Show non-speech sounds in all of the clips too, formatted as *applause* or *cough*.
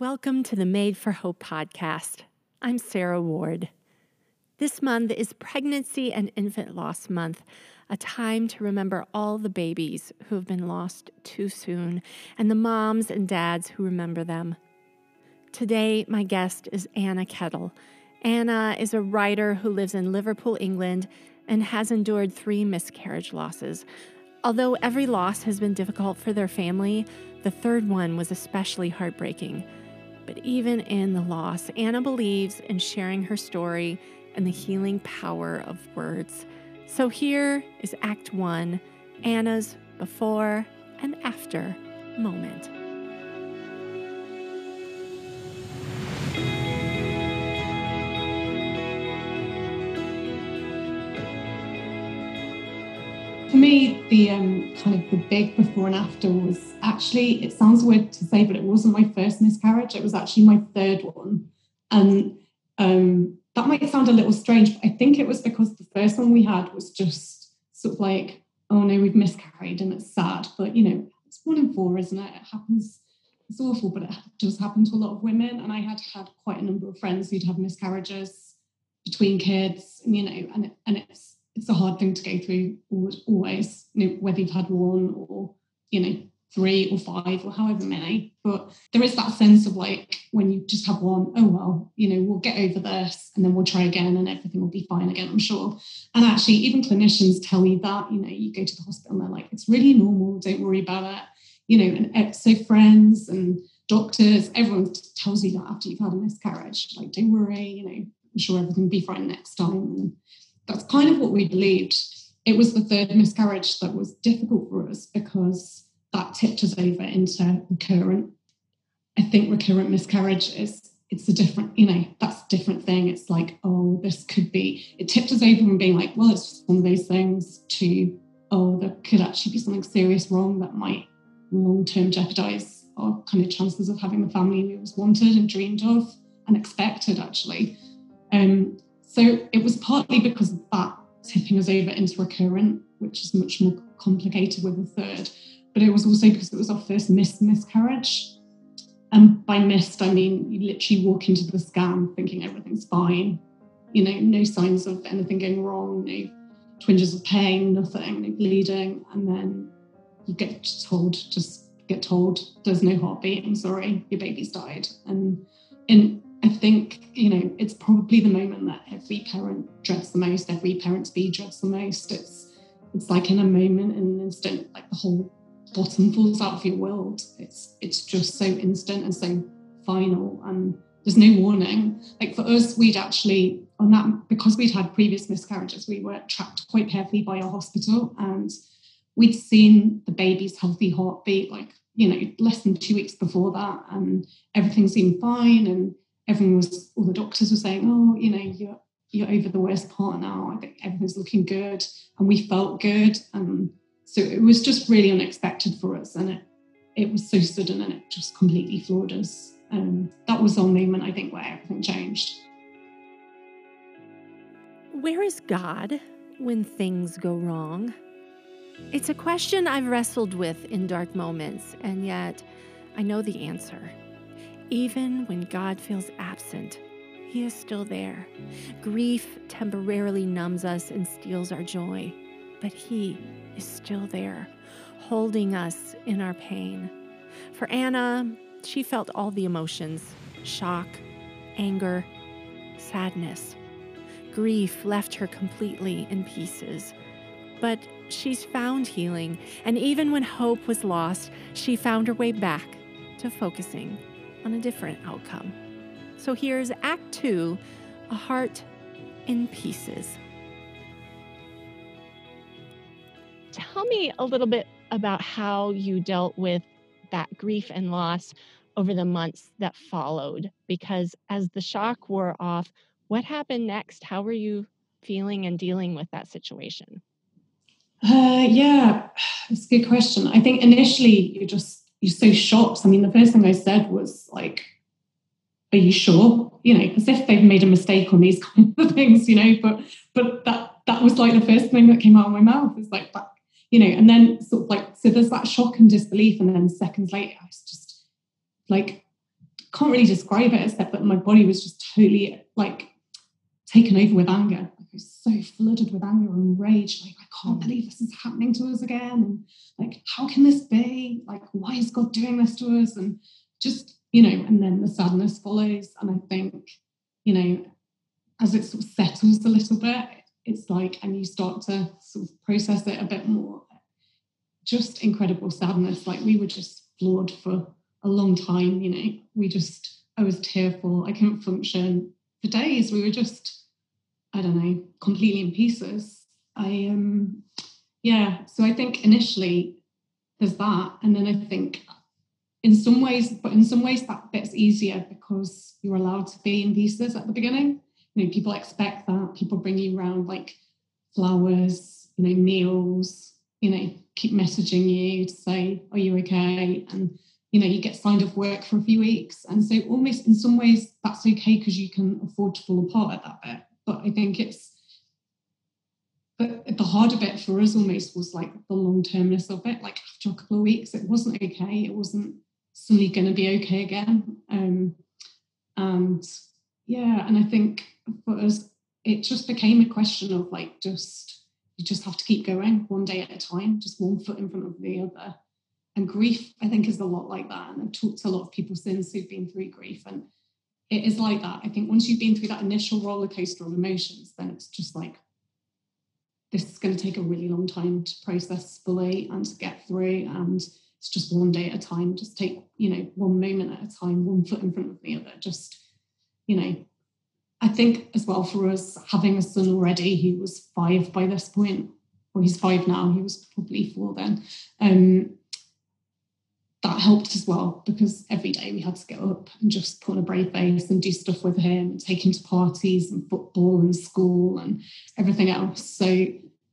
Welcome to the Made for Hope podcast. I'm Sarah Ward. This month is Pregnancy and Infant Loss Month, a time to remember all the babies who have been lost too soon and the moms and dads who remember them. Today, my guest is Anna Kettle. Anna is a writer who lives in Liverpool, England, and has endured three miscarriage losses. Although every loss has been difficult for their family, the third one was especially heartbreaking. But even in the loss, Anna believes in sharing her story and the healing power of words. So here is Act One Anna's before and after moment. Me, the um, kind of the big before and after was actually, it sounds weird to say, but it wasn't my first miscarriage. It was actually my third one. And um, that might sound a little strange, but I think it was because the first one we had was just sort of like, oh no, we've miscarried and it's sad. But, you know, it's one in four, isn't it? It happens. It's awful, but it does happen to a lot of women. And I had had quite a number of friends who'd have miscarriages between kids, and, you know, and, and it's, it's a hard thing to go through always, you know, whether you've had one or, you know, three or five or however many. But there is that sense of like when you just have one, oh well, you know, we'll get over this and then we'll try again and everything will be fine again, I'm sure. And actually, even clinicians tell you that, you know, you go to the hospital and they're like, it's really normal, don't worry about it. You know, and so friends and doctors, everyone tells you that after you've had a miscarriage, like, don't worry, you know, I'm sure everything will be fine next time. And that's kind of what we believed. It was the third miscarriage that was difficult for us because that tipped us over into recurrent. I think recurrent miscarriage is it's a different, you know, that's a different thing. It's like, oh, this could be. It tipped us over from being like, well, it's just one of those things to, oh, there could actually be something serious wrong that might long term jeopardize our kind of chances of having the family we always wanted and dreamed of and expected, actually. So it was partly because of that tipping us over into recurrent, which is much more complicated with a third. But it was also because it was our first missed miscarriage. And by missed, I mean you literally walk into the scan thinking everything's fine. You know, no signs of anything going wrong, no twinges of pain, nothing, no bleeding. And then you get told, just get told, there's no heartbeat. I'm sorry, your baby's died. And in I think, you know, it's probably the moment that every parent dreads the most, every parent's to be dreads the most. It's it's like in a moment, in an instant, like the whole bottom falls out of your world. It's it's just so instant and so final and there's no warning. Like for us, we'd actually on that because we'd had previous miscarriages, we were tracked quite carefully by our hospital and we'd seen the baby's healthy heartbeat like, you know, less than two weeks before that and everything seemed fine and everyone was, all the doctors were saying, oh, you know, you're, you're over the worst part now. I think everything's looking good. And we felt good. And so it was just really unexpected for us. And it, it was so sudden and it just completely floored us. And that was our moment, I think, where everything changed. Where is God when things go wrong? It's a question I've wrestled with in dark moments, and yet I know the answer. Even when God feels absent, He is still there. Grief temporarily numbs us and steals our joy, but He is still there, holding us in our pain. For Anna, she felt all the emotions shock, anger, sadness. Grief left her completely in pieces. But she's found healing, and even when hope was lost, she found her way back to focusing on a different outcome. So here's Act Two A Heart in Pieces. Tell me a little bit about how you dealt with that grief and loss over the months that followed. Because as the shock wore off, what happened next? How were you feeling and dealing with that situation? Uh, yeah, *sighs* it's a good question. I think initially you just you're so shocked. I mean, the first thing I said was like, "Are you sure?" You know, as if they've made a mistake on these *laughs* kind of things, you know. But but that that was like the first thing that came out of my mouth is like that, you know. And then sort of like so there's that shock and disbelief, and then seconds later, I was just like, can't really describe it except that my body was just totally like taken over with anger. Was so flooded with anger and rage. Like, I can't mm. believe this is happening to us again. And like, how can this be? Like, why is God doing this to us? And just, you know, and then the sadness follows. And I think, you know, as it sort of settles a little bit, it's like, and you start to sort of process it a bit more. Just incredible sadness. Like we were just floored for a long time, you know. We just, I was tearful. I couldn't function for days. We were just, I don't know, completely in pieces. I um yeah, so I think initially there's that. And then I think in some ways, but in some ways that bit's easier because you're allowed to be in pieces at the beginning. You know, people expect that. People bring you around like flowers, you know, meals, you know, keep messaging you to say, Are you okay? And you know, you get signed off work for a few weeks. And so almost in some ways that's okay because you can afford to fall apart at that bit. But I think it's but the harder bit for us almost was like the long termness of it. Like after a couple of weeks, it wasn't okay. It wasn't suddenly going to be okay again. Um, and yeah, and I think for us, it just became a question of like just you just have to keep going one day at a time, just one foot in front of the other. And grief, I think, is a lot like that. And I've talked to a lot of people since who've been through grief, and it is like that. I think once you've been through that initial roller coaster of emotions, then it's just like this is going to take a really long time to process fully and to get through. And it's just one day at a time. Just take, you know, one moment at a time, one foot in front of the other. Just, you know, I think as well for us having a son already, he was five by this point, or he's five now. He was probably four then. Um, that helped as well because every day we had to get up and just put on a brave face and do stuff with him, and take him to parties and football and school and everything else. So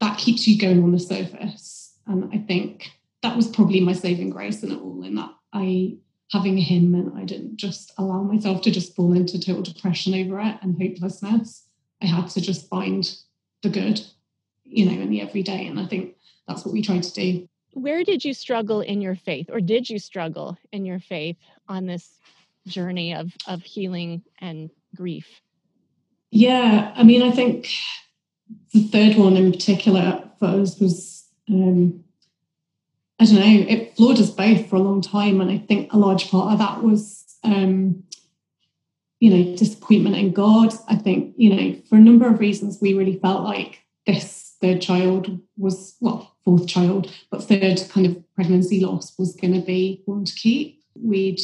that keeps you going on the surface. And I think that was probably my saving grace in it all, in that I having him and I didn't just allow myself to just fall into total depression over it and hopelessness. I had to just find the good, you know, in the everyday. And I think that's what we tried to do where did you struggle in your faith or did you struggle in your faith on this journey of of healing and grief? Yeah i mean i think the third one in particular for us was um i don't know it floored us both for a long time and i think a large part of that was um you know disappointment in god. I think you know for a number of reasons we really felt like this third child was well fourth child, but third kind of pregnancy loss was going to be one to keep. We'd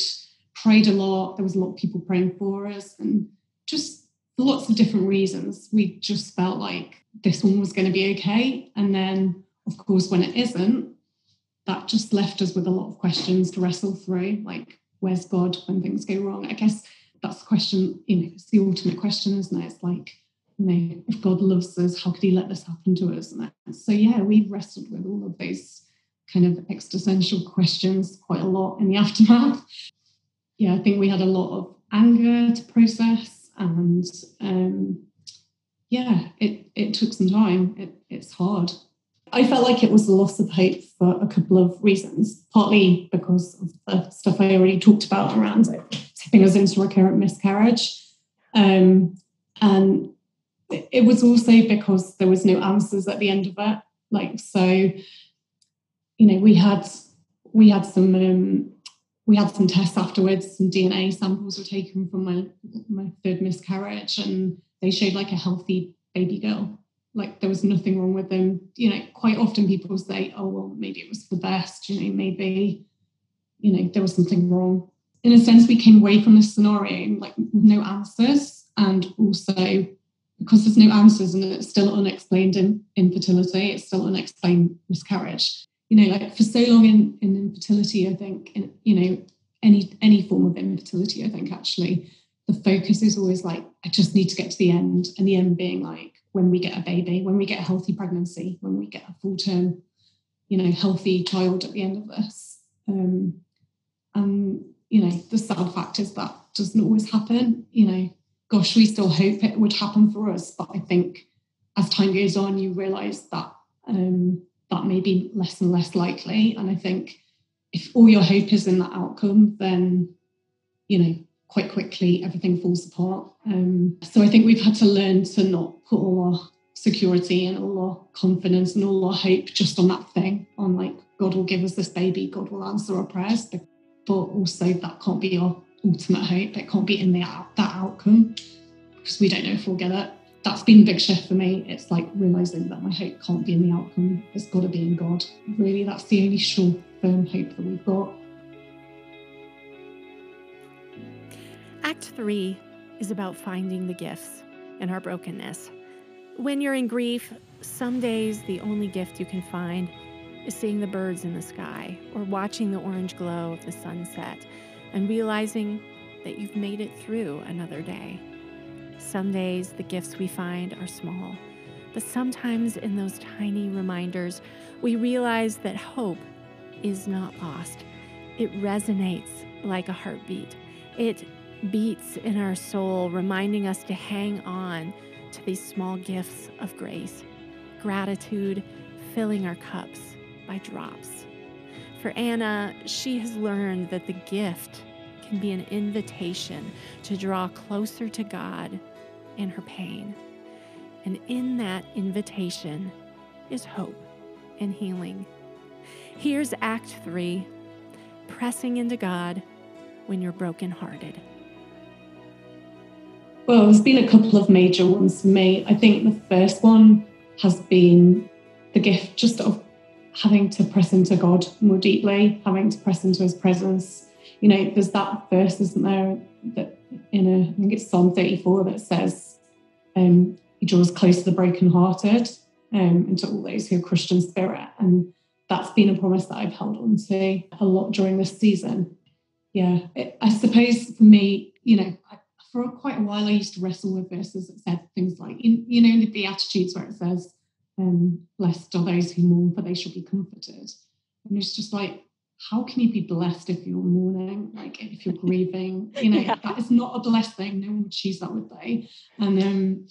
prayed a lot. There was a lot of people praying for us, and just lots of different reasons. We just felt like this one was going to be okay. And then, of course, when it isn't, that just left us with a lot of questions to wrestle through. Like, where's God when things go wrong? I guess that's the question, you know, it's the ultimate question, isn't it? It's like, you know, if God loves us, how could he let this happen to us? And so, yeah, we've wrestled with all of those kind of existential questions quite a lot in the *laughs* aftermath. Yeah, I think we had a lot of anger to process, and um, yeah, it, it took some time. It, it's hard. I felt like it was a loss of hope for a couple of reasons, partly because of the stuff I already talked about around it tipping us into recurrent miscarriage. Um, and it was also because there was no answers at the end of it. Like so, you know, we had we had some um, we had some tests afterwards. Some DNA samples were taken from my my third miscarriage, and they showed like a healthy baby girl. Like there was nothing wrong with them. You know, quite often people say, "Oh well, maybe it was the best." You know, maybe you know there was something wrong. In a sense, we came away from this scenario like no answers, and also because there's no answers and it's still unexplained in, infertility, it's still unexplained miscarriage. You know, like for so long in, in infertility, I think, in, you know, any any form of infertility, I think actually the focus is always like, I just need to get to the end. And the end being like when we get a baby, when we get a healthy pregnancy, when we get a full term, you know, healthy child at the end of this. Um, and, you know, the sad fact is that doesn't always happen. You know, gosh, we still hope it would happen for us. But I think as time goes on, you realise that um, that may be less and less likely. And I think if all your hope is in that outcome, then you know quite quickly everything falls apart. Um, so I think we've had to learn to not put all our security and all our confidence and all our hope just on that thing, on like God will give us this baby, God will answer our prayers, but, also that can't be our ultimate hope. It can't be in the that outcome because we don't know if we'll get it. That's been a big shift for me. It's like realizing that my hope can't be in the outcome. It's got to be in God. Really, that's the only sure, firm hope that we've got. Act three is about finding the gifts in our brokenness. When you're in grief, some days the only gift you can find is seeing the birds in the sky or watching the orange glow of the sunset and realizing that you've made it through another day. Some days the gifts we find are small, but sometimes in those tiny reminders, we realize that hope is not lost. It resonates like a heartbeat. It beats in our soul, reminding us to hang on to these small gifts of grace, gratitude filling our cups by drops. For Anna, she has learned that the gift can be an invitation to draw closer to God in her pain. And in that invitation is hope and healing. Here's Act Three pressing into God when you're brokenhearted. Well, there's been a couple of major ones for me. I think the first one has been the gift just of having to press into God more deeply, having to press into his presence. You know, there's that verse, isn't there, that in a, I think it's Psalm 34 that says, um, he draws close to the brokenhearted um, and to all those who are Christian spirit. And that's been a promise that I've held on to a lot during this season. Yeah, it, I suppose for me, you know, for quite a while, I used to wrestle with verses that said things like, in, you know, the Beatitudes where it says, um, blessed are those who mourn, for they shall be comforted. And it's just like, how can you be blessed if you're mourning, like if you're grieving? You know, *laughs* yeah. that is not a blessed thing. No one would choose that, would they? And um,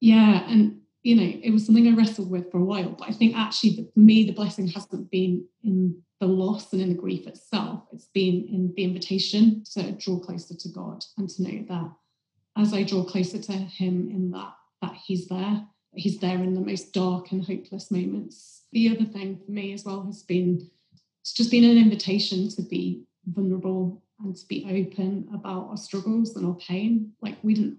yeah, and you know, it was something I wrestled with for a while. But I think actually, for me, the blessing hasn't been in the loss and in the grief itself. It's been in the invitation to draw closer to God and to know that as I draw closer to Him in that, that He's there. He's there in the most dark and hopeless moments. The other thing for me as well has been it's just been an invitation to be vulnerable and to be open about our struggles and our pain. Like we didn't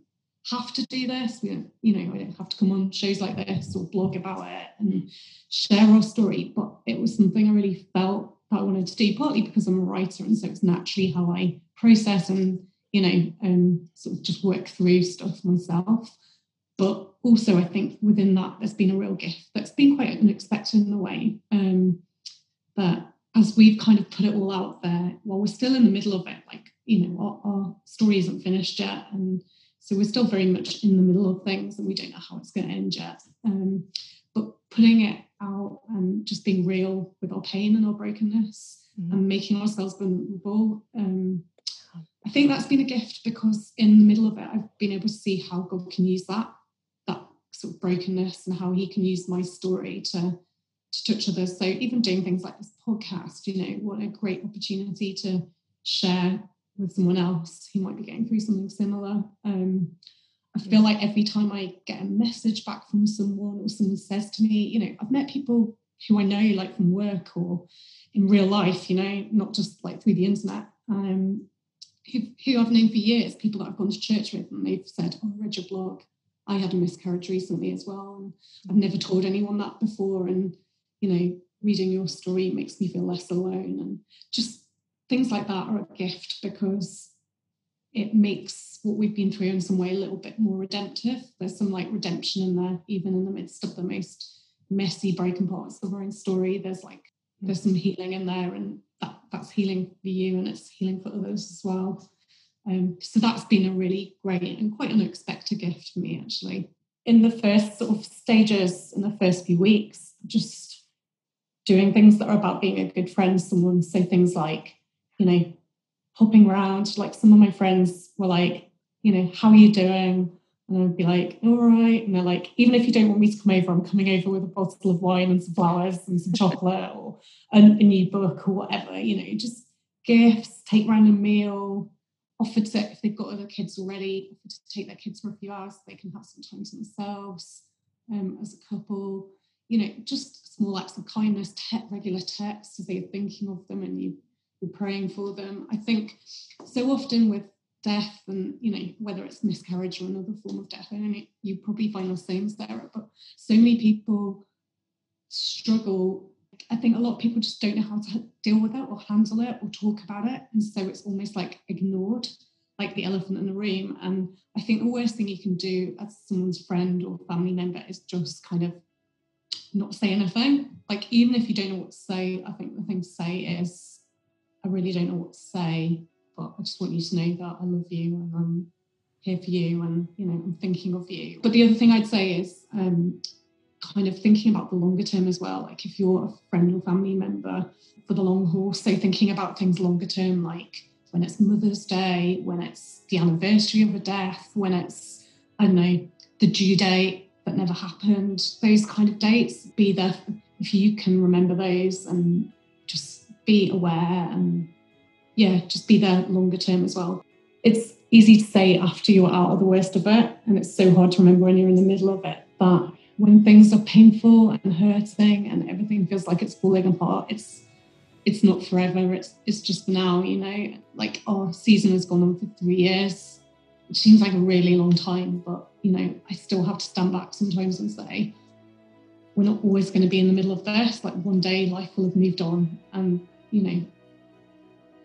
have to do this. We don't, you know, I didn't have to come on shows like this or blog about it and share our story. But it was something I really felt that I wanted to do, partly because I'm a writer, and so it's naturally how I process and you know, um, sort of just work through stuff myself. But also, I think within that, there's been a real gift that's been quite unexpected in a way. Um, that as we've kind of put it all out there, while we're still in the middle of it, like you know, our, our story isn't finished yet, and so we're still very much in the middle of things and we don't know how it's going to end yet. Um, but putting it out and just being real with our pain and our brokenness mm-hmm. and making ourselves vulnerable. Um, I think that's been a gift because in the middle of it, I've been able to see how God can use that sort of brokenness and how he can use my story to, to touch others. So even doing things like this podcast, you know, what a great opportunity to share with someone else who might be going through something similar. Um, I feel like every time I get a message back from someone or someone says to me, you know, I've met people who I know like from work or in real life, you know, not just like through the internet, um, who, who I've known for years, people that I've gone to church with, and they've said, Oh, I read your blog. I had a miscarriage recently as well. And I've never mm-hmm. told anyone that before. And, you know, reading your story makes me feel less alone. And just things like that are a gift because it makes what we've been through in some way a little bit more redemptive. There's some like redemption in there, even in the midst of the most messy, broken parts of our own story. There's like there's mm-hmm. some healing in there, and that that's healing for you, and it's healing for others as well. Um, so that's been a really great and quite unexpected gift for me, actually. In the first sort of stages, in the first few weeks, just doing things that are about being a good friend. Someone say things like, you know, hopping around. Like some of my friends were like, you know, how are you doing? And I'd be like, all right. And they're like, even if you don't want me to come over, I'm coming over with a bottle of wine and some flowers and some chocolate or a, a, new book or whatever, you know, just gifts, take round a meal. Offered to, if they've got other kids already, offered to take their kids for a few hours so they can have some time to themselves um, as a couple. You know, just small acts of kindness, te- regular texts as they're thinking of them and you, you're praying for them. I think so often with death and you know whether it's miscarriage or another form of death and you probably find the same sarah but so many people struggle i think a lot of people just don't know how to deal with it or handle it or talk about it. And so it's almost like ignored like the elephant in the room. And i think the worst thing you can do as someone's friend or family member is just kind of not say anything. Like even if you don't know what to say i think the thing to say is i really don't know what to say but I just want you to know that I love you and I'm here for you and you know I'm thinking of you. But the other thing I'd say is um, kind of thinking about the longer term as well. Like if you're a friend or family member for the long haul, so thinking about things longer term, like when it's Mother's Day, when it's the anniversary of a death, when it's I don't know the due date that never happened, those kind of dates. Be there if you can remember those and just be aware and yeah, just be there longer term as well. It's easy to say after you're out of the worst of it, and it's so hard to remember when you're in the middle of it. But when things are painful and hurting and everything feels like it's falling apart, it's it's not forever. It's it's just now, you know. Like our season has gone on for three years. It seems like a really long time, but you know, I still have to stand back sometimes and say, we're not always going to be in the middle of this. Like one day life will have moved on and you know,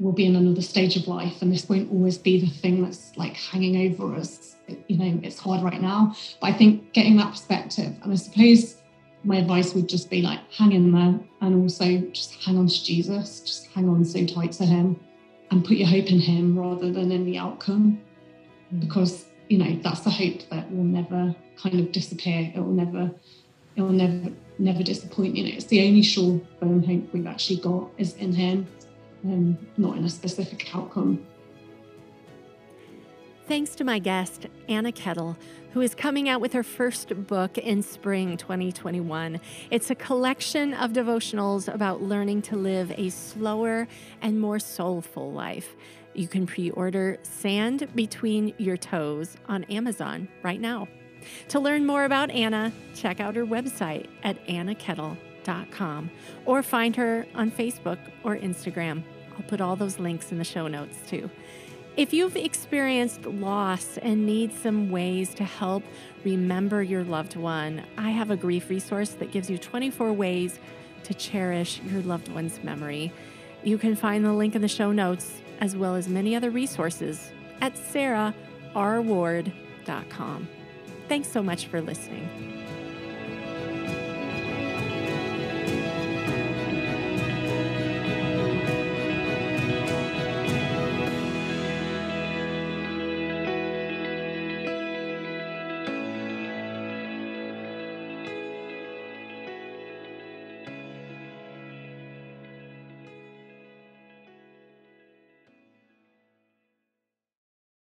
we'll be in another stage of life and this won't always be the thing that's like hanging over us. You know it's hard right now. But i think getting that perspective and i suppose my advice would just be like hang in there and also just hang on to jesus. Just hang on so tight to him and put your hope in him rather than in the outcome. Mm. because you know that's the hope that will never kind of disappear. It will never it will never never disappoint. You know it's the only sure firm hope we've actually got is in him um, not in a specific outcome. Thanks to my guest, Anna Kettle, who is coming out with her first book in spring 2021. It's a collection of devotionals about learning to live a slower and more soulful life. You can pre order Sand Between Your Toes on Amazon right now. To learn more about Anna, check out her website at annakettle.com or find her on Facebook or Instagram. I'll put all those links in the show notes too. If you've experienced loss and need some ways to help remember your loved one, I have a grief resource that gives you 24 ways to cherish your loved one's memory. You can find the link in the show notes as well as many other resources at sarahrward.com. Thanks so much for listening.